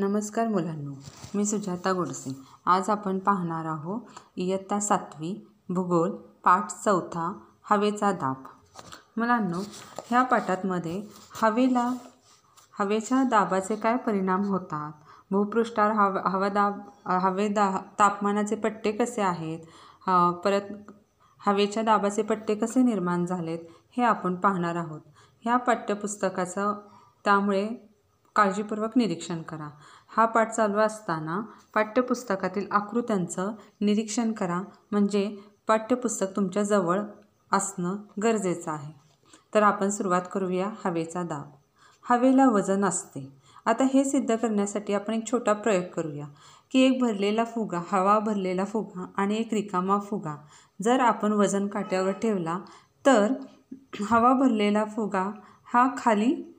नमस्कार मुलांनो मी सुजाता गोडसे. आज आपण पाहणार आहोत इयत्ता सातवी भूगोल पाठ चौथा हवेचा दाब. मुलांनो ह्या पाठातमध्ये हवेला हवेच्या दाबाचे काय परिणाम होतात? भूपृष्ठावर हव हवादाब हवेदा तापमानाचे पट्टे कसे आहेत? परत हवेच्या दाबाचे पट्टे कसे निर्माण झालेत? हे आपण पाहणार आहोत. ह्या पाठ्यपुस्तकाचं त्यामुळे काळजीपूर्वक निरीक्षण करा. हा पाठ चालू असताना पाठ्यपुस्तकातील आकृत्यांचं निरीक्षण करा. म्हणजे पाठ्यपुस्तक तुमच्याजवळ असणं गरजेचं आहे. तर आपण सुरुवात करूया हवेचा दाब. हवेला वजन असते. आता हे सिद्ध करण्यासाठी आपण एक छोटा प्रयोग करूया. की एक भरलेला फुगा हवा भरलेला फुगा आणि एक रिकामा फुगा. जर आपण वजन काट्यावर ठेवला तर हवा भरलेला फुगा हा खाली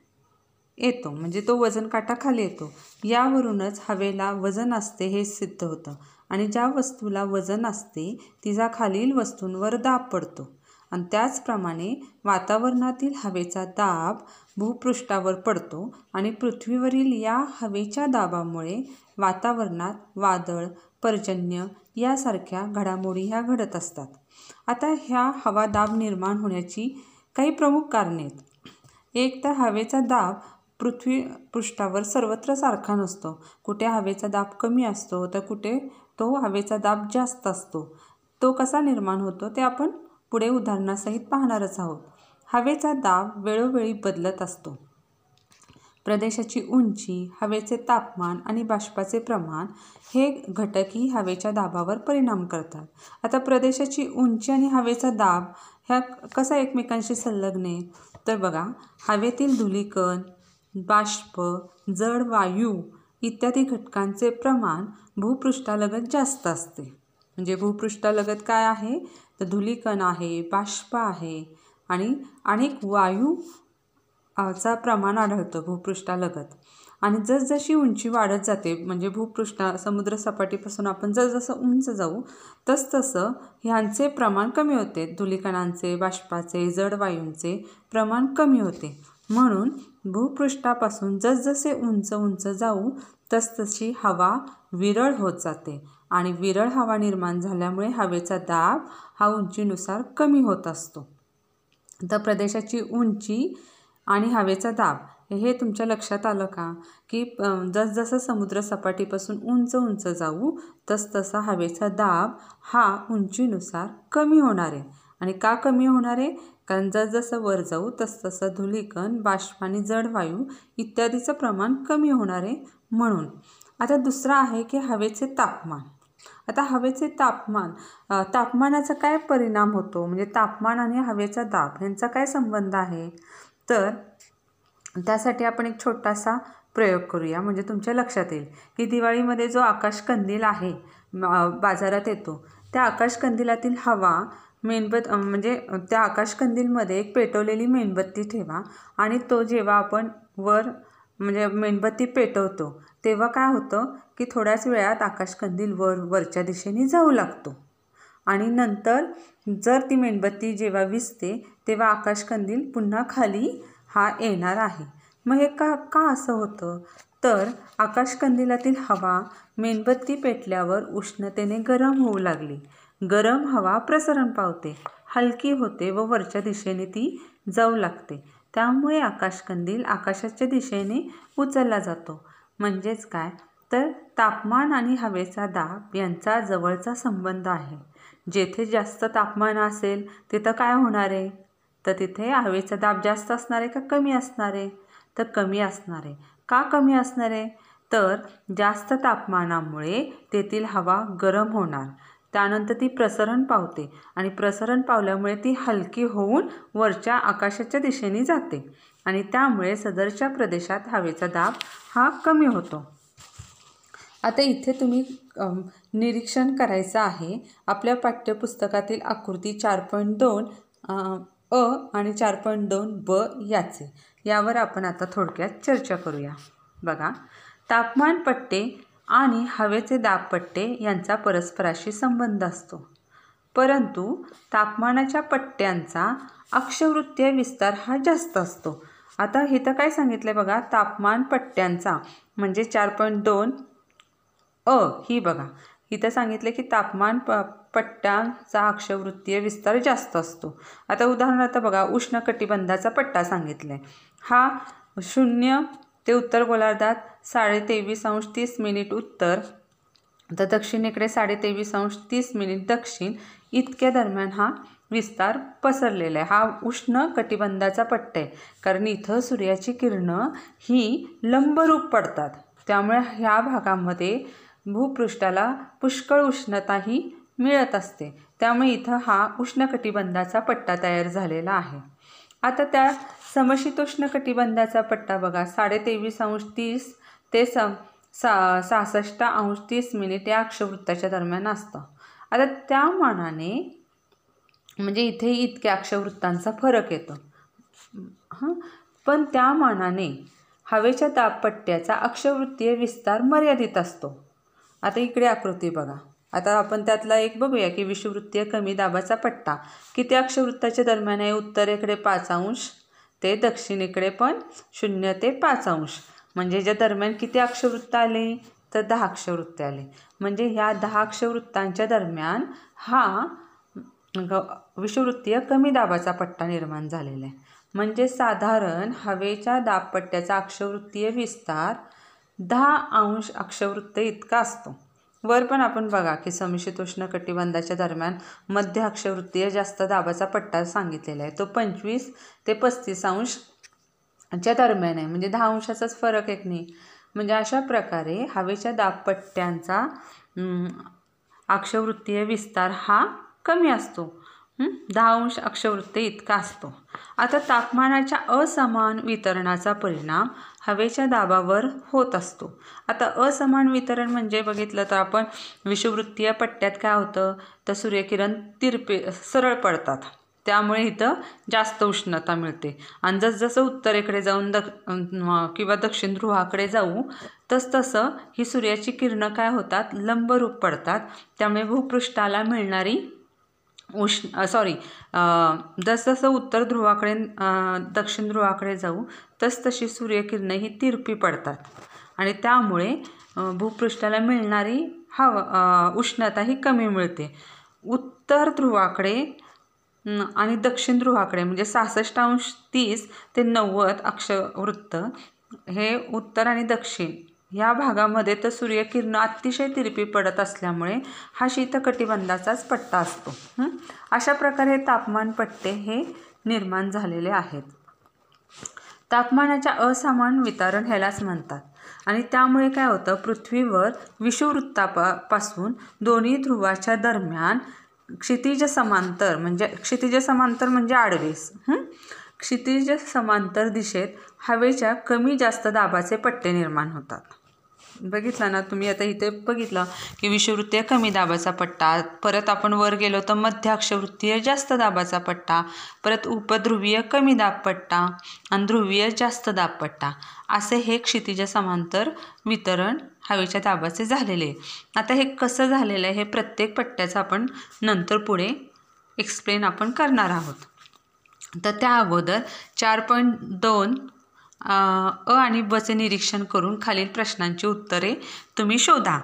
येतो. म्हणजे तो वजन काटा खाली येतो. यावरूनच हवेला वजन असते हे सिद्ध होतं. आणि ज्या वस्तूला वजन असते तिचा खालील वस्तूंवर दाब पडतो. आणि त्याचप्रमाणे वातावरणातील हवेचा दाब भूपृष्ठावर पडतो आणि पृथ्वीवरील या हवेच्या दाबामुळे वातावरणात वादळ पर्जन्य यासारख्या घडामोडी ह्या घडत असतात. आता ह्या हवा दाब निर्माण होण्याची काही प्रमुख कारणे आहेत. एक तर हवेचा दाब पृथ्वी पृष्ठावर सर्वत्र सारखा नसतो. कुठे हवेचा दाब कमी असतो तर कुठे तो हवेचा दाब जास्त असतो. तो कसा निर्माण होतो ते आपण पुढे उदाहरणासहित पाहणारच आहोत. हवेचा दाब वेळोवेळी बदलत असतो. प्रदेशाची उंची हवेचे तापमान आणि बाष्पाचे प्रमाण हे घटकही हवेच्या दाबावर परिणाम करतात. आता प्रदेशाची उंची आणि हवेचा दाब ह्या कसा एकमेकांशी संलग्न आहे? तर बघा हवेतील धुलीकण बाष्प जड वायू इत्यादी घटकांचे प्रमाण भूपृष्ठालगत जास्त असते. म्हणजे भूपृष्ठालगत काय आहे? तर धुलीकण आहे बाष्प आहे आणि अनेक वायू चा प्रमाण आढळतं भूपृष्ठालगत. आणि जसजशी उंची वाढत जाते म्हणजे भूपृष्ठा समुद्रसपाटीपासून आपण जसजसं उंच जाऊ तसतसं ह्यांचे प्रमाण कमी होते. धुलीकणांचे बाष्पाचे जड वायूंचे प्रमाण कमी होते. म्हणून भूपृष्ठापासून जसजसे उंच उंच जाऊ तसतशी हवा विरळ होत जाते. आणि विरळ हवा निर्माण झाल्यामुळे हवेचा दाब हा उंचीनुसार कमी होत असतो. तर प्रदेशाची उंची आणि हवेचा दाब हे तुमच्या लक्षात आलं का? की जसजसं समुद्र सपाटीपासून उंच उंच जाऊ तसतसा हवेचा दाब हा उंचीनुसार कमी होणार आहे. आणि का कमी होणार आहे? कारण जसजसं वर जाऊ तसतसं धुलीकण बाष्प आणि जड वायू इत्यादीचं प्रमाण कमी होणार आहे म्हणून. आता दुसरा आहे की हवेचे तापमान. आता हवेचे तापमान तापमानाचा काय परिणाम होतो? म्हणजे तापमान आणि हवेचा दाब यांचा काय संबंध आहे? तर त्यासाठी आपण एक छोटासा प्रयोग करूया. म्हणजे तुमच्या लक्षात येईल की दिवाळीमध्ये जो आकाशकंदील आहे बाजारात येतो त्या आकाशकंदिलातील हवा मेणबत म्हणजे त्या आकाशकंदीलमध्ये एक पेटवलेली मेणबत्ती ठेवा आणि तो जेव्हा आपण वर म्हणजे मेणबत्ती पेटवतो तेव्हा काय होतं की थोड्याच वेळात आकाशकंदील वर वरच्या दिशेने जाऊ लागतो. आणि नंतर जर ती मेणबत्ती जेव्हा विजते तेव्हा आकाशकंदील पुन्हा खाली हा येणार आहे. मग हे का का असं होतं? तर आकाशकंदिलातील हवा मेणबत्ती पेटल्यावर उष्णतेने गरम होऊ लागली. गरम हवा प्रसरण पावते. हलकी होते व वरच्या दिशेने ती जाऊ लागते. त्यामुळे आकाशकंदील आकाशाच्या दिशेने उचलला जातो. म्हणजेच काय? तर तापमान आणि हवेचा दाब यांचा जवळचा संबंध आहे. जेथे जास्त तापमान असेल तिथं काय होणार आहे? तर तिथे हवेचा दाब जास्त असणार आहे का कमी असणार आहे? तर कमी असणार आहे. का कमी असणार आहे? तर जास्त तापमानामुळे तेथील हवा गरम होणार. त्यानंतर ती प्रसरण पावते आणि प्रसरण पावल्यामुळे ती हलकी होऊन वरच्या आकाशाच्या दिशेने जाते आणि त्यामुळे सदरच्या प्रदेशात हवेचा दाब हा कमी होतो. आता इथे तुम्ही निरीक्षण करायचं आहे. आपल्या पाठ्यपुस्तकातील आकृती चार पॉईंट दोन अ आणि चार पॉईंट दोन ब याचे. यावर आपण आता थोडक्यात चर्चा करूया. बघा तापमान पट्टे आणि हवेचे दाबपट्टे यांचा परस्पराशी संबंध असतो. परंतु तापमानाच्या पट्ट्यांचा अक्षवृत्तीय विस्तार हा जास्त असतो. आता इथं काय सांगितलं बघा तापमान पट्ट्यांचा म्हणजे चार पॉईंट दोन अ ही बघा. इथं सांगितलं की तापमान प पट्ट्यांचा अक्षवृत्तीय विस्तार जास्त असतो. आता उदाहरणार्थ बघा उष्णकटिबंधाचा पट्टा सांगितला आहे हा शून्य ते उत्तर गोलार्धात साडेतेवीस अंश तीस मिनिट उत्तर. तर दक्षिणेकडे साडेतेवीस अंश तीस मिनिट दक्षिण. इतक्या दरम्यान हा विस्तार पसरलेला आहे. हा उष्ण कटिबंधाचा पट्टा आहे. कारण इथं सूर्याची किरणं ही लंबरूप पडतात. त्यामुळे ह्या भागामध्ये भूपृष्ठाला पुष्कळ उष्णताही मिळत असते. त्यामुळे इथं हा उष्णकटिबंधाचा पट्टा तयार झालेला आहे. आता त्या समशीतोष्ण कटिबंधाचा पट्टा बघा. साडेतेवीस अंश तीस ते स सा सहासष्ट अंश तीस मिनिट या अक्षवृत्ताच्या दरम्यान असतं. आता त्या मानाने म्हणजे इथे इतक्या अक्षवृत्तांचा फरक येतो. हां? पण त्या मानाने हवेच्या दाबपट्ट्याचा अक्षवृत्तीय विस्तार मर्यादित असतो. आता इकडे आकृती बघा. आता आपण त्यातला एक बघूया की विषुवृत्तीय कमी दाबाचा पट्टा किती अक्षवृत्ताच्या दरम्यान आहे? उत्तरेकडे पाच अंश ते दक्षिणेकडे पण शून्य ते पाच अंश. म्हणजे ज्या दरम्यान किती अक्षवृत्त आले तर दहा अक्षवृत्त आले. म्हणजे ह्या दहा अक्षवृत्तांच्या दरम्यान हा ग विषुवृत्तीय कमी दाबाचा पट्टा निर्माण झालेला आहे. म्हणजे साधारण हवेच्या दाबपट्ट्याचा अक्षवृत्तीय विस्तार दहा अंश अक्षवृत्त इतका असतो. वर पण आपण बघा की समशीतोष्ण कटिबंधाच्या दरम्यान मध्य अक्षवृत्तीय जास्त दाबाचा पट्टा सांगितलेला आहे. तो पंचवीस ते पस्तीस अंश च्या दरम्यान आहे. म्हणजे दहा अंशाचाच फरक एक नाही? म्हणजे अशा प्रकारे हवेच्या दाबपट्ट्यांचा अक्षवृत्तीय विस्तार हा कमी असतो. दहा अंश अक्षवृत्ती इतका असतो. आता तापमानाच्या असमान वितरणाचा परिणाम हवेच्या दाबावर होत असतो. आता असमान वितरण म्हणजे बघितलं तर आपण विषुववृत्तीय पट्ट्यात काय होतं? तर सूर्यकिरण तिरपे सरळ पडतात. त्यामुळे इथं जास्त उष्णता मिळते. आणि जसजसं उत्तरेकडे जाऊन दक किंवा दक्षिण ध्रुवाकडे जाऊ तसतसं ही सूर्याची किरणं काय होतात? लंबरूप पडतात. त्यामुळे भूपृष्ठाला मिळणारी उष्ण सॉरी जसजसं उत्तर ध्रुवाकडे दक्षिण ध्रुवाकडे जाऊ तसतशी सूर्यकिरणं ही तिरपी पडतात. आणि त्यामुळे भूपृष्ठाला मिळणारी हवा उष्णता ही कमी मिळते. उत्तर ध्रुवाकडे आणि दक्षिण ध्रुवाकडे म्हणजे सहासष्ट अंश तीस ते नव्वद अक्षवृत्त हे उत्तर आणि दक्षिण. या भागामध्ये तर सूर्यकिरणं अतिशय तिरपी पडत असल्यामुळे हा शीतकटिबंधाचाच पट्टा असतो. अशा प्रकारे तापमान पट्टे हे निर्माण झालेले आहेत. तापमानाच्या असमान वितरण ह्यालाच म्हणतात. आणि त्यामुळे काय होतं? पृथ्वीवर विषुववृत्तापासून दोन्ही ध्रुवाच्या दरम्यान क्षितिज समांतर म्हणजे क्षितिज समांतर म्हणजे आडवेस. क्षितिज समांतर दिशेत हवेच्या कमी जास्त दाबाचे पट्टे निर्माण होतात. बघितला ना तुम्ही आता इथे बघितलं की विषुववृत्तीय कमी दाबाचा पट्टा परत आपण वर गेलो तर मध्याक्षवृत्तीय जास्त दाबाचा पट्टा परत उपध्रुवीय कमी दाब पट्टा आणि ध्रुवीय जास्त दाब पट्टा. असे हे क्षितिज समांतर वितरण हवेच्या दाबाचे झालेले. आहे आता हे कसं झालेलं आहे हे प्रत्येक पट्ट्याचं आपण नंतर पुढे एक्सप्लेन आपण करणार आहोत. तर त्या अगोदर चार पॉईंट दोन अ आणि बचे निरीक्षण करून खालील प्रश्नांची उत्तरे तुम्ही शोधा.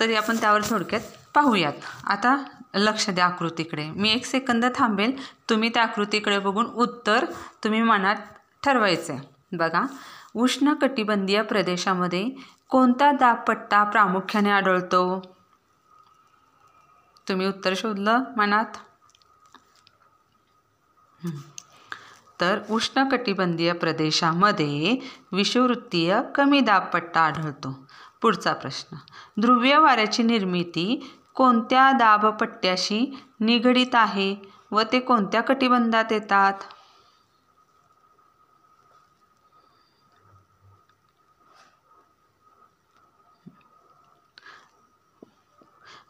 तरी आपण त्यावर थोडक्यात पाहूयात. आता लक्ष द्या आकृतीकडे. मी एक सेकंद थांबेल. तुम्ही त्या आकृतीकडे बघून उत्तर तुम्ही मनात ठरवायचं. आहे बघा उष्णकटिबंधीय प्रदेशामध्ये कोणता दाबपट्टा प्रामुख्याने आढळतो? तुम्ही उत्तर शोधलं मनात? तर उष्णकटिबंधीय प्रदेशामध्ये विषुववृत्तीय कमी दाबपट्टा आढळतो. पुढचा प्रश्न. ध्रुवीय वाऱ्याची निर्मिती कोणत्या दाबपट्ट्याशी निगडीत आहे व ते कोणत्या कटिबंधात येतात?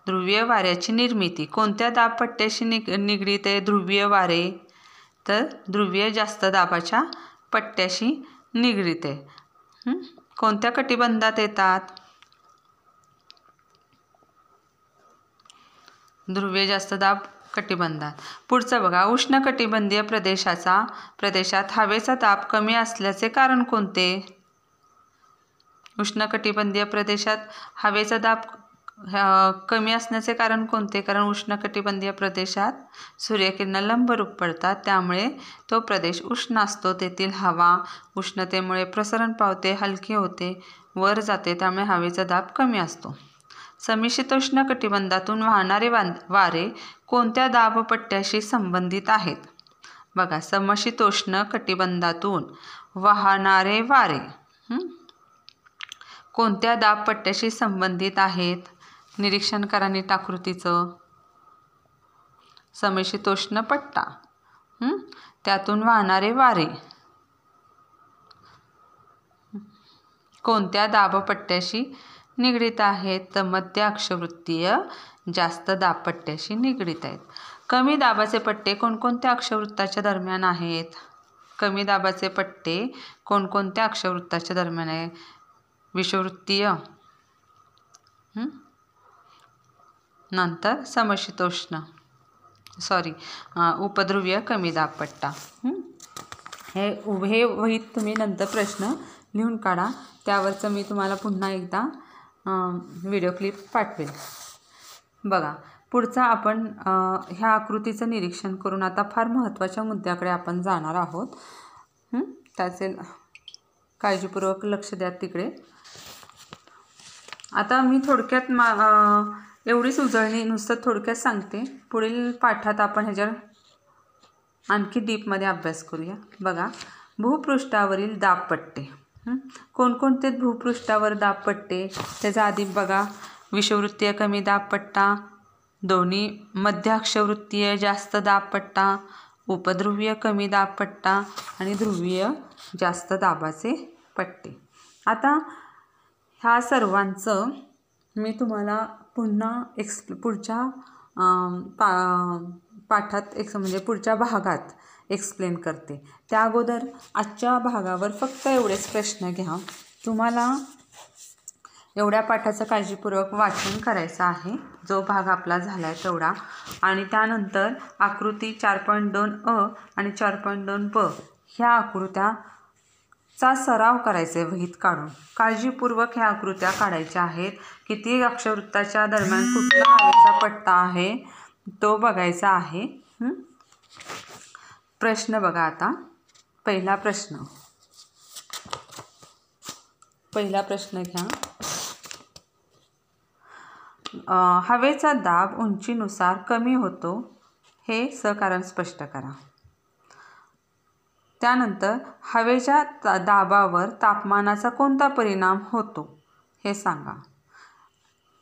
ध्रुवीय वाऱ्याची निर्मिती कोणत्या दाबपट्ट्याशी निग निगडीत आहे? ध्रुवीय वारे तर ध्रुवीय जास्त दाबाच्या पट्ट्याशी निगडीत. आहे कोणत्या कटिबंधात येतात? ध्रुवीय जास्त दाब कटिबंधात. पुढचं बघा उष्ण कटिबंधीय प्रदेशाचा प्रदेशात हवेचा दाब कमी असल्याचे कारण कोणते? उष्णकटिबंधीय प्रदेशात हवेचा दाब कमी असण्याचे कारण कोणते? कारण उष्णकटिबंधीय प्रदेशात सूर्यकिरण लंबरूप पडतात. त्यामुळे तो प्रदेश उष्ण असतो. तेथील हवा उष्णतेमुळे प्रसरण पावते हलके होते वर जाते. त्यामुळे हवेचा दाब कमी असतो. समिशीतोष्ण कटिबंधातून वाहणारे वारे कोणत्या दाबपट्ट्याशी संबंधित आहेत? बघा समशीतोष्ण कटिबंधातून वाहणारे वारे कोणत्या दाबपट्ट्याशी संबंधित आहेत? निरीक्षण करा नीट आकृतीचं समशीतोष्ण पट्टा त्यातून वाहणारे वारे. कोणत्या दाबपट्ट्याशी निगडीत आहेत? तर मध्य अक्षवृत्तीय जास्त दाबपट्ट्याशी निगडीत आहेत. कमी दाबाचे पट्टे कोणकोणत्या अक्षवृत्ताच्या दरम्यान आहेत? कमी दाबाचे पट्टे कोणकोणत्या अक्षवृत्ताच्या दरम्यान आहे विषवृत्तीय नंतर समशीतोष्ण. सॉरी उपद्रव्य कमी दाबपट्टा हे? उभे वहीत तुम्ही नंतर प्रश्न लिहून काढा. त्यावरचं मी तुम्हाला पुन्हा एकदा व्हिडिओ क्लिप पाठवेल बघा पुढचा आपण ह्या आकृतीचं निरीक्षण करून आता फार महत्त्वाच्या मुद्द्याकडे आपण जाणार आहोत. त्याचे काळजीपूर्वक लक्ष द्या तिकडे. आता मी थोडक्यात मा एवढीच उजळणी नुसतं थोडक्यात सांगते. पुढील पाठात आपण ह्याच्यावर आणखी डीपमध्ये अभ्यास करूया. बघा भूपृष्ठावरील दाबपट्टे कोणकोणते भूपृष्ठावर दाबपट्टे त्याचा आधी बघा विषवृत्तीय कमी दाबपट्टा दोन्ही मध्य अक्षवृत्तीय जास्त दाबपट्टा उपध्रुवीय कमी दाबपट्टा आणि ध्रुवीय जास्त दाबाचे पट्टे. आता ह्या सर्वांचं मी तुम्हाला पुन्हा एक्स पुढच्या पा पाठात एक्स म्हणजे पुढच्या भागात एक्सप्लेन करते. त्या अगोदर आजच्या भागावर फक्त एवढेच प्रश्न घ्या. तुम्हाला एवढ्या पाठाचं काळजीपूर्वक वाचन करायचं आहे. जो भाग आपला झाला आहे तेवढा. आणि त्यानंतर आकृती चार पॉईंट दोन अ आणि चार पॉईंट दोन प ह्या आकृत्या चा सराव करायचा आहे वहीत काढून. काळजीपूर्वक ह्या आकृत्या काढायच्या आहेत. किती अक्षवृत्ताच्या दरम्यान कुठला हवेचा पट्टा आहे तो बघायचा आहे. प्रश्न बघा आता. पहिला प्रश्न. पहिला प्रश्न घ्या. हवेचा दाब उंचीनुसार कमी होतो हे सकारण स्पष्ट करा. त्यानंतर हवेच्या ता दाबावर तापमानाचा कोणता परिणाम होतो? हे सांगा.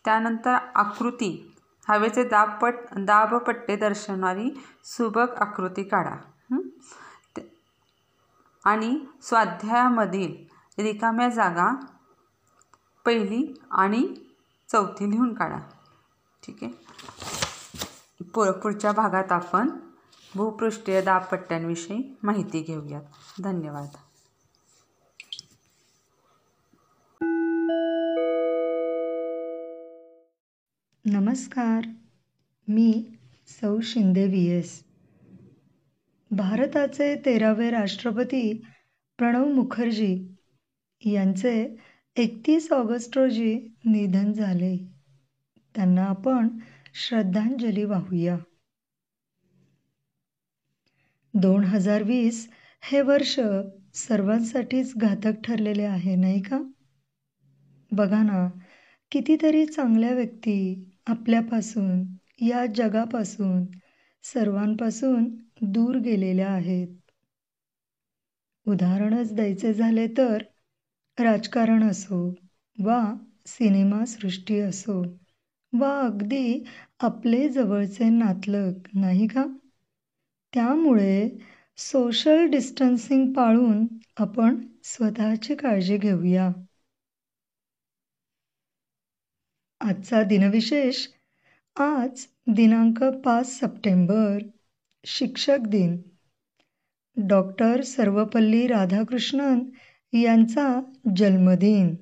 त्यानंतर आकृती. हवेचे दाबपट दाबपट्टे दर्शवणारी सुबक आकृती काढा. आणि स्वाध्यायामधील रिकाम्या जागा पहिली आणि चौथी लिहून काढा. ठीक आहे? पुढच्या भागात आपण भूपृष्ठीय दाबपट्ट्यांविषयी माहिती घेऊयात. धन्यवाद. नमस्कार. मी सौ शिंदे व्ही एस भारताचे तेरावे राष्ट्रपती प्रणव मुखर्जी यांचे एकतीस ऑगस्ट रोजी निधन झाले. त्यांना आपण श्रद्धांजली वाहूया. दोन हजार वीस हे वर्ष सर्वांसाठीच घातक ठरलेले आहे नाही का? बघा ना कितीतरी चांगल्या व्यक्ती आपल्यापासून या जगापासून सर्वांपासून दूर गेलेल्या आहेत. उदाहरणच द्यायचे झाले तर राजकारण असो वा सिनेमासृष्टी असो वा अगदी आपले जवळचे नातलग नाही का? त्यामुळे सोशल डिस्टन्सिंग पाळून आपण स्वतःची काळजी घेऊया. आजचा दिनविशेष आज दिनांक पाच सप्टेंबर शिक्षक दिन. डॉक्टर सर्वपल्ली राधाकृष्णन यांचा जन्मदिन.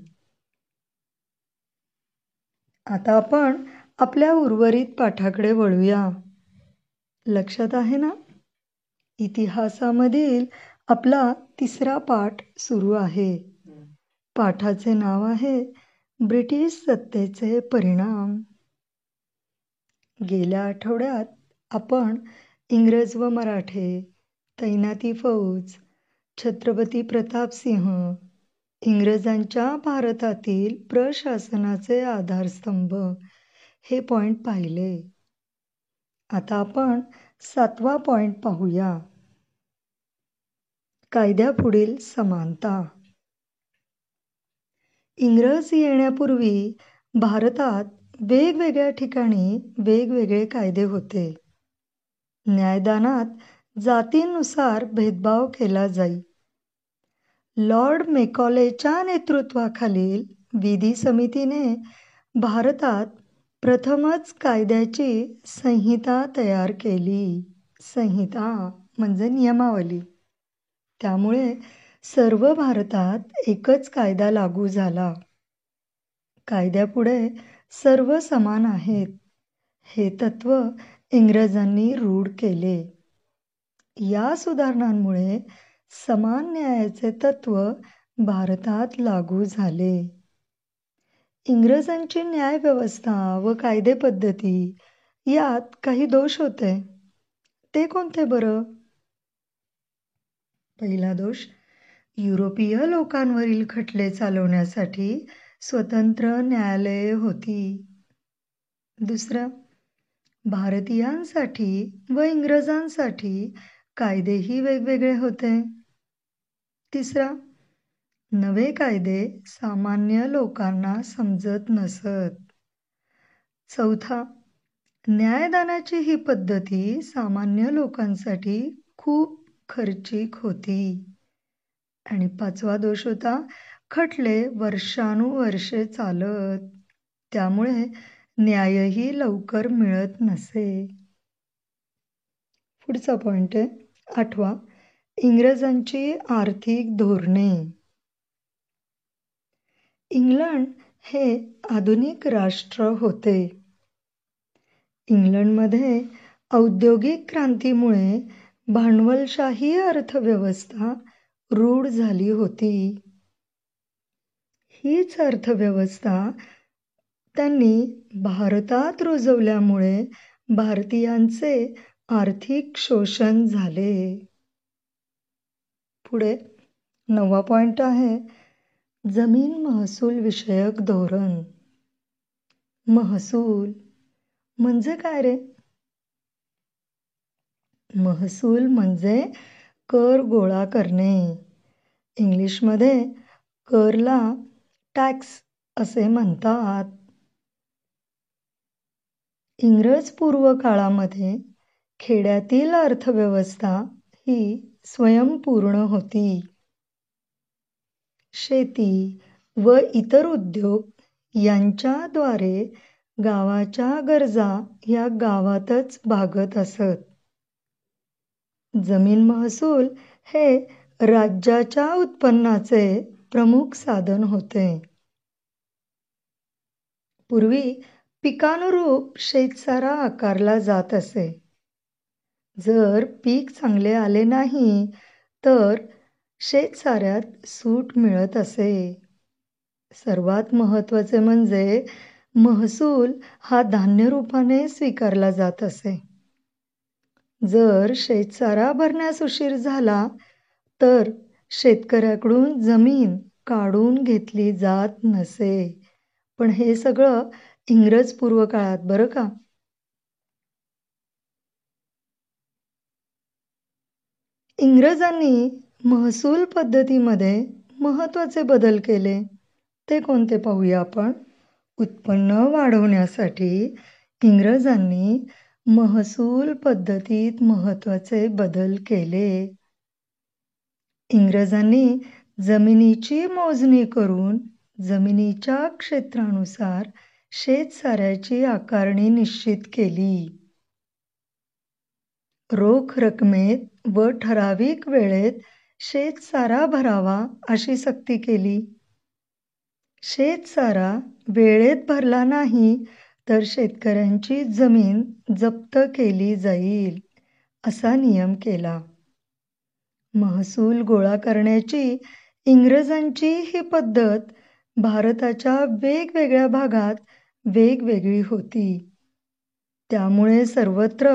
आता आपण आपल्या उर्वरित पाठाकडे वळूया. लक्षात आहे ना? इतिहासामधील आपला तिसरा पाठ सुरू आहे. पाठाचे नाव आहे ब्रिटिश सत्तेचे परिणाम. गेल्या आठवड्यात आपण इंग्रज व मराठे तैनाती फौज छत्रपती प्रतापसिंह इंग्रजांच्या भारतातील प्रशासनाचे आधारस्तंभ हे पॉइंट पाहिले. आता आपण सातवा पॉइंट पाहूया. कायद्यापुढील समानता. इंग्रज येण्यापूर्वी भारतात वेगवेगळ्या ठिकाणी वेगवेगळे कायदे होते. न्यायदानात जातीनुसार भेदभाव केला जाई. लॉर्ड मेकॉलेच्या नेतृत्वाखालील विधी समितीने भारतात प्रथमच कायद्याची संहिता तयार केली. संहिता म्हणजे नियमावली. त्यामुळे सर्व भारतात एकच कायदा लागू झाला. कायद्यापुढे सर्व समान आहेत. हे तत्व इंग्रजांनी रूढ केले. या सुधारणांमुळे समान न्यायाचे तत्व भारतात लागू झाले. इंग्रजांची न्याय व्यवस्था व कायदे पद्धती यात काही दोष होते. ते कोणते बरं? पहिला दोष युरोपीय लोकांवरील खटले चालवण्यासाठी स्वतंत्र न्यायालये होती. दुसरं भारतीयांसाठी व इंग्रजांसाठी कायदेही वेगवेगळे होते. तिसरा नवे कायदे सामान्य लोकांना समजत नसत. चौथा न्यायदानाची ही पद्धती सामान्य लोकांसाठी खूप खर्चिक होती. आणि पाचवा दोष होता खटले वर्षानुवर्षे चालत. त्यामुळे न्यायही लवकर मिळत नसे. पुढचा पॉइंट आहे आठवा इंग्रजांची आर्थिक धोरणे. इंग्लंड हे आधुनिक राष्ट्र होते. इंग्लंडमध्ये औद्योगिक क्रांतीमुळे भांडवलशाही अर्थव्यवस्था रूढ झाली होती. हीच अर्थव्यवस्था त्यांनी भारतात रुजवल्यामुळे भारतीयांचे आर्थिक शोषण झाले. पुढे नववा पॉइंट आहे. जमीन महसूल विषयक धोरण. महसूल म्हणजे काय रे? महसूल म्हणजे कर गोळा करणे. इंग्लिशमध्ये करला टॅक्स असे म्हणतात. इंग्रज पूर्व काळामध्ये खेड्यातील अर्थव्यवस्था ही स्वयंपूर्ण होती. शेती व इतर उद्योग यांच्याद्वारे गावाच्या गरजा या गावातच भागत असत. जमीन महसूल हे राज्याच्या उत्पन्नाचे प्रमुख साधन होते. पूर्वी पिकानुरूप शेतसारा आकारला जात असे. जर पीक चांगले आले नाही तर शेतसाऱ्यात सूट मिळत असे. सर्वात महत्त्वाचे म्हणजे महसूल हा धान्य रूपाने स्वीकारला जात असे. जर शेतसारा भरण्यास उशीर झाला तर शेतकऱ्याकडून जमीन काढून घेतली जात नसे. पण हे सगळं इंग्रज पूर्व काळात बरं का? इंग्रजांनी महसूल पद्धतीमध्ये महत्त्वाचे बदल केले. ते कोणते पाहूया आपण? उत्पन्न वाढवण्यासाठी इंग्रजांनी महसूल पद्धतीत महत्त्वाचे बदल केले. इंग्रजांनी जमिनीची मोजणी करून जमिनीच्या क्षेत्रानुसार शेतसाऱ्याची आकारणी निश्चित केली. रोख रकमेत व ठराविक वेळेत शेतसारा भरावा अशी सक्ती केली. शेतसारा वेळेत भरला नाही तर शेतकऱ्यांची जमीन जप्त केली जाईल असा नियम केला. महसूल गोळा करण्याची इंग्रजांची ही पद्धत भारताच्या वेगवेगळ्या भागात वेगवेगळी होती. त्यामुळे सर्वत्र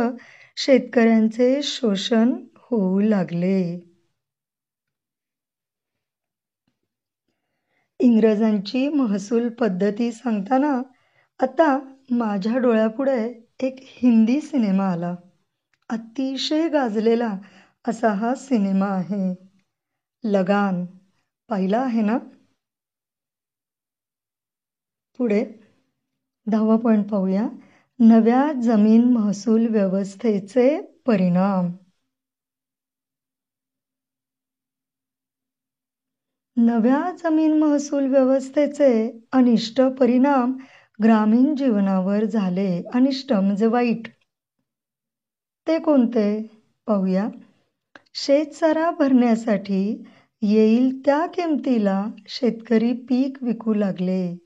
शेतकऱ्यांचे शोषण होऊ लागले. इंग्रजांची महसूल पद्धती सांगताना आता माझ्या डोळ्यापुढे एक हिंदी सिनेमा आला. अतिशय गाजलेला असा हा सिनेमा आहे. लगान. पाहिला आहे ना? पुढे. दहावा पॉईंट पाहूया. नव्या जमीन महसूल व्यवस्थेचे परिणाम. नव्या जमीन महसूल व्यवस्थेचे अनिष्ट परिणाम ग्रामीण जीवनावर झाले अनिष्ट म्हणजे वाईट. ते कोणते? पाहूया. शेतसारा भरण्यासाठी येईल त्या किमतीला शेतकरी पीक विकू लागले.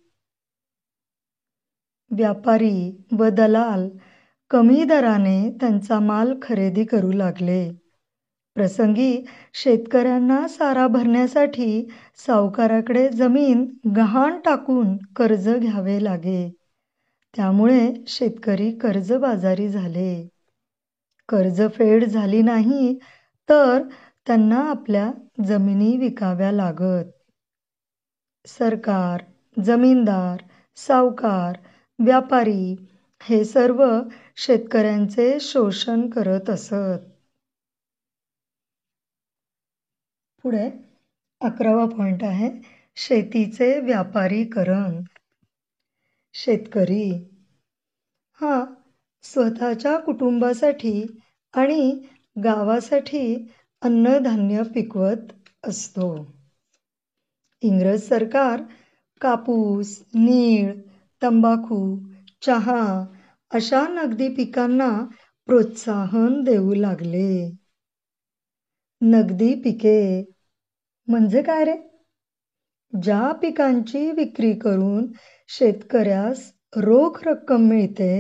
व्यापारी व दलाल कमी दराने त्यांचा माल खरेदी करू लागले. प्रसंगी शेतकऱ्यांना सारा भरण्यासाठी सावकाराकडे जमीन गहाण टाकून कर्ज घ्यावे लागे. त्यामुळे शेतकरी कर्जबाजारी झाले. कर्जफेड झाली नाही तर त्यांना आपल्या जमिनी विकाव्या लागत. सरकार जमीनदार सावकार व्यापारी हे सर्व शेतकऱ्यांचे शोषण करत असत. पुढे अकरावा पॉइंट आहे शेतीचे व्यापारीकरण शेतकरी हा स्वतःच्या कुटुंबासाठी आणि गावासाठी अन्नधान्य पिकवत असतो. इंग्रज सरकार कापूस नीळ तंबाखू चहा अशा नगदी पिकांना प्रोत्साहन देऊ लागले. नगदी पिके म्हणजे काय रे? ज्या पिकांची विक्री करून शेतकऱ्यास रोख रक्कम मिळते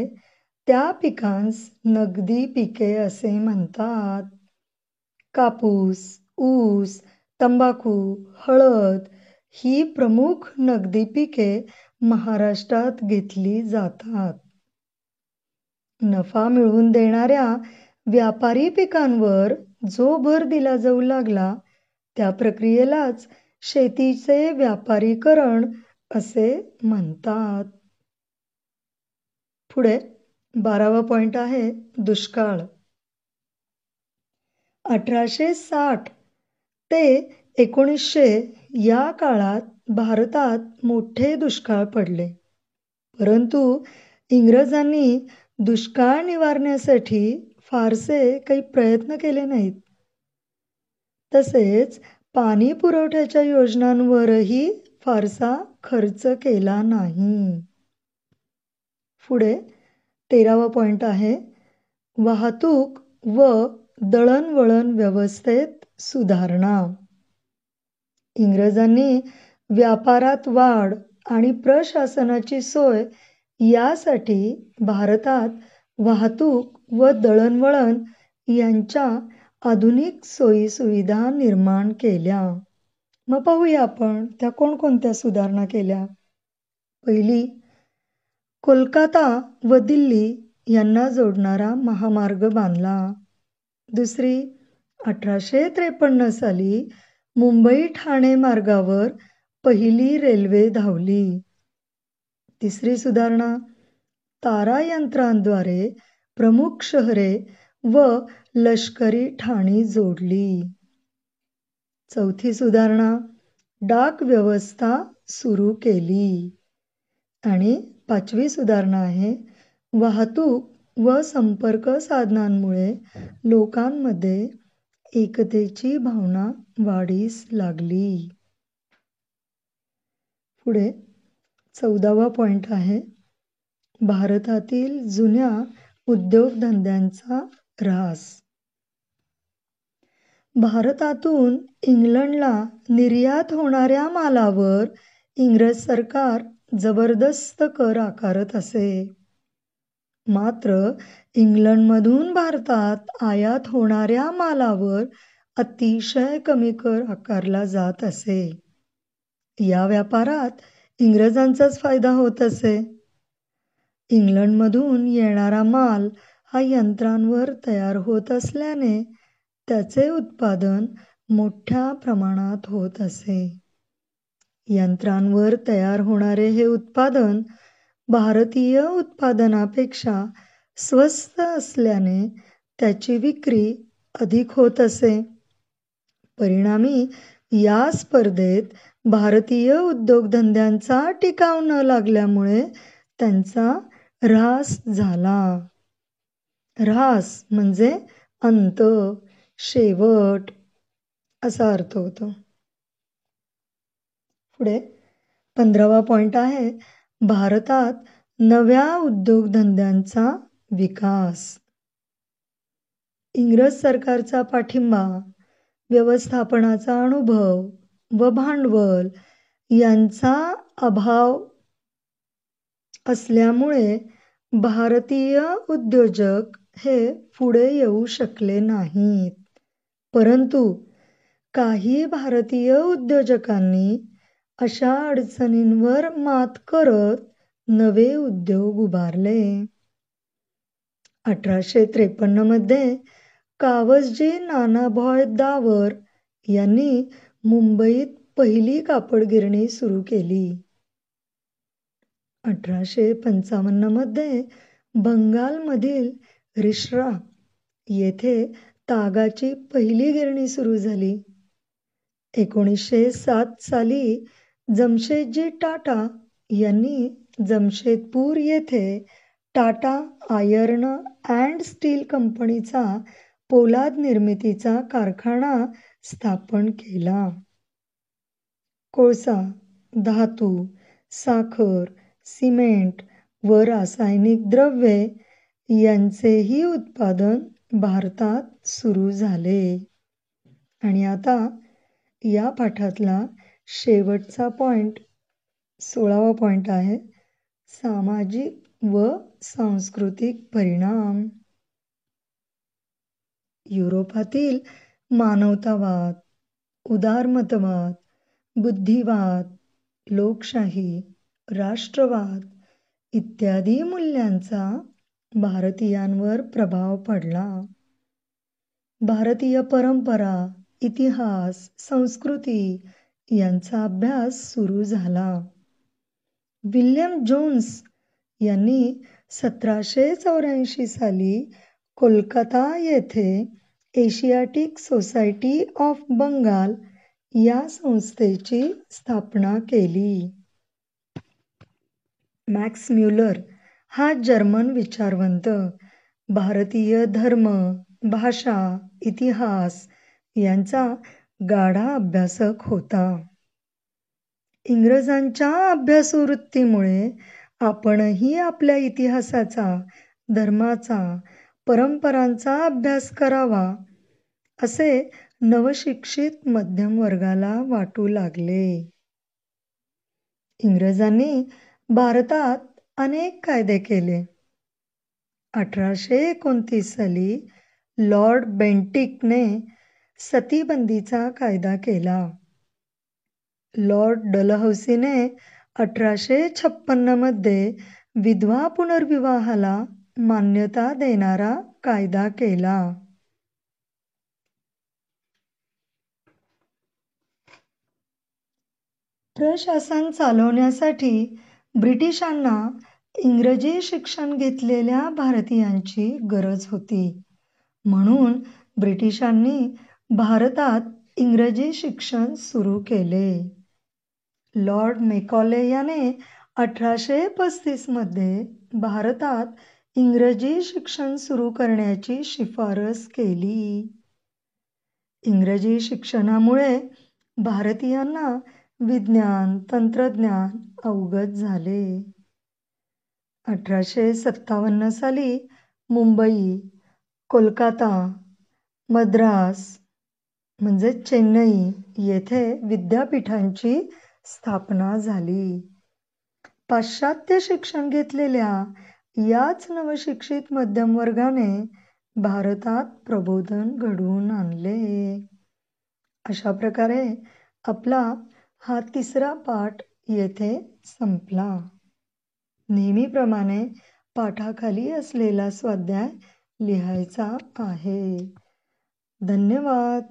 त्या पिकांस नगदी पिके असे म्हणतात. कापूस ऊस तंबाखू हळद ही प्रमुख नगदी पिके महाराष्ट्रात घेतली जातात. नफा मिळवून देणाऱ्या व्यापारी पिकांवर जो भर दिला जाऊ लागला त्या प्रक्रियेलाच शेतीचे व्यापारीकरण असे म्हणतात. पुढे बारावा पॉइंट आहे दुष्काळ. अठराशे साठ ते एकोणीसशे या काळात भारतात मोठे दुष्काळ पडले. परंतु इंग्रजांनी दुष्काळ निवारण्यासाठी फारसे काही प्रयत्न केले नाहीत. तसेच पाणी पुरवठ्याच्या योजनांवरही फारसा खर्च केला नाही. पुढे तेरावा पॉइंट आहे. वाहतूक व दळणवळण व्यवस्थेत सुधारणा. इंग्रजांनी व्यापारात वाढ आणि प्रशासनाची सोय यासाठी भारतात वाहतूक व दळणवळण यांच्या आधुनिक सोयी सुविधा निर्माण केल्या. मग पाहूया आपण त्या कोणकोणत्या सुधारणा केल्या. पहिली कोलकाता व दिल्ली यांना जोडणारा महामार्ग बांधला. दुसरी अठराशे त्रेपन्न साली मुंबई ठाणे मार्गावर पहिली रेल्वे धावली. तिसरी सुधारणा तारा यंत्रांद्वारे प्रमुख शहरे व लष्करी ठाणी जोडली. चौथी सुधारणा डाक व्यवस्था सुरू केली. आणि पाचवी सुधारणा आहे वाहतूक व संपर्क साधनांमुळे लोकांमध्ये एकतेची भावना वाढीस लागली. पुढे चौदावा पॉइंट आहे भारतातील जुन्या उद्योगधंद्यांचा ऱ्हास भारतातून इंग्लंडला निर्यात होणाऱ्या मालावर इंग्रज सरकार जबरदस्त कर आकारत असे. मात्र इंग्लंडमधून भारतात आयात होणाऱ्या मालावर अतिशय कमी कर आकारला जात असे. या व्यापारात इंग्रजांचाच फायदा होत असे. इंग्लंडमधून येणारा माल हा यंत्रांवर तयार होत असल्याने त्याचे उत्पादन मोठ्या प्रमाणात होत असे. यंत्रांवर तयार होणारे हे उत्पादन भारतीय उत्पादनापेक्षा स्वस्त असल्याने त्याची विक्री अधिक होत असे. परिणामी या स्पर्धेत भारतीय उद्योगधंद्यांचा टिकाव न लागल्यामुळे त्यांचा ऱ्हास झाला. ऱ्हास म्हणजे अंत शेवट असा अर्थ होतो. पुढे पंधरावा पॉइंट आहे भारतात नव्या उद्योगधंद्यांचा विकास. इंग्रज सरकारचा पाठिंबा व्यवस्थापनाचा अनुभव व भांडवल यांचा अभाव असल्यामुळे भारतीय उद्योजक हे पुढे येऊ शकले नाहीत. परंतु काही भारतीय उद्योजकांनी अशा अडचणींवर मात करत नवे उद्योग उभारले. अठराशे त्रेपन्नमध्ये कावसजी नानाभॉय दावर यांनी मुंबईत पहिली कापड गिरणी सुरू केली. अठराशे पंचावन्नमध्ये बंगालमधील रिश्रा येथे तागाची पहिली गिरणी सुरू झाली. एकोणीसशे सात साली जमशेदजी टाटा यांनी जमशेदपूर येथे टाटा आयर्न अँड स्टील कंपनीचा पोलाद निर्मितीचा कारखाना स्थापन केला. कोळसा धातू साखर सिमेंट व रासायनिक द्रव्ये यांचेही उत्पादन भारतात सुरू झाले. आणि आता या पाठातला शेवटचा पॉइंट सोळावा पॉइंट आहे सामाजिक व सांस्कृतिक परिणाम. युरोपातील मानवतावाद उदारमतवाद बुद्धिवाद लोकशाही राष्ट्रवाद इत्यादी मूल्यांचा भारतीयांवर प्रभाव पडला. भारतीय परंपरा इतिहास संस्कृती यांचा अभ्यास सुरू झाला. विल्यम जोन्स यांनी सतराशे चौऱ्याऐंशी साली कोलकाता येथे एशियाटिक सोसायटी ऑफ बंगाल या संस्थेची स्थापना केली. मॅक्स म्युलर हा जर्मन विचारवंत भारतीय धर्म भाषा इतिहास यांचा गाढा अभ्यासक होता. इंग्रजांच्या अभ्यासवृत्तीमुळे आपणही आपल्या इतिहासाचा धर्माचा परंपरांचा अभ्यास करावा असे नवशिक्षित मध्यम वर्गाला वाटू लागले. इंग्रजांनी भारतात अनेक कायदे केले. अठराशे एकोणतीस साली लॉर्ड बेंटिकने सतीबंदीचा कायदा केला. लॉर्ड डलहौसीने अठराशे छप्पन्नमध्ये विधवा पुनर्विवाहाला मान्यता देणारा कायदा केला. प्रशासन चालवण्यासाठी ब्रिटिशांना इंग्रजी शिक्षण घेतलेल्या भारतीयांची गरज होती. म्हणून ब्रिटिशांनी भारतात इंग्रजी शिक्षण सुरू केले. लॉर्ड मेकॉले याने अठराशे पस्तीसमध्ये भारतात इंग्रजी शिक्षण सुरू करण्याची शिफारस केली. इंग्रजी शिक्षणामुळे भारतीयांना विज्ञान तंत्रज्ञान अवगत झाले. अठराशे सत्तावन्न साली मुंबई कोलकाता मद्रास म्हणजे चेन्नई येथे विद्यापीठांची स्थापना झाली. पाश्चात्य शिक्षण घेतलेल्या याच नवशिक्षित मध्यम वर्गाने भारतात प्रबोधन घडवून आणले. अशा प्रकारे आपला हा तिसरा पाठ येथे संपला. नेहमीप्रमाणे पाठाखाली असलेला स्वाध्याय लिहायचा आहे. धन्यवाद.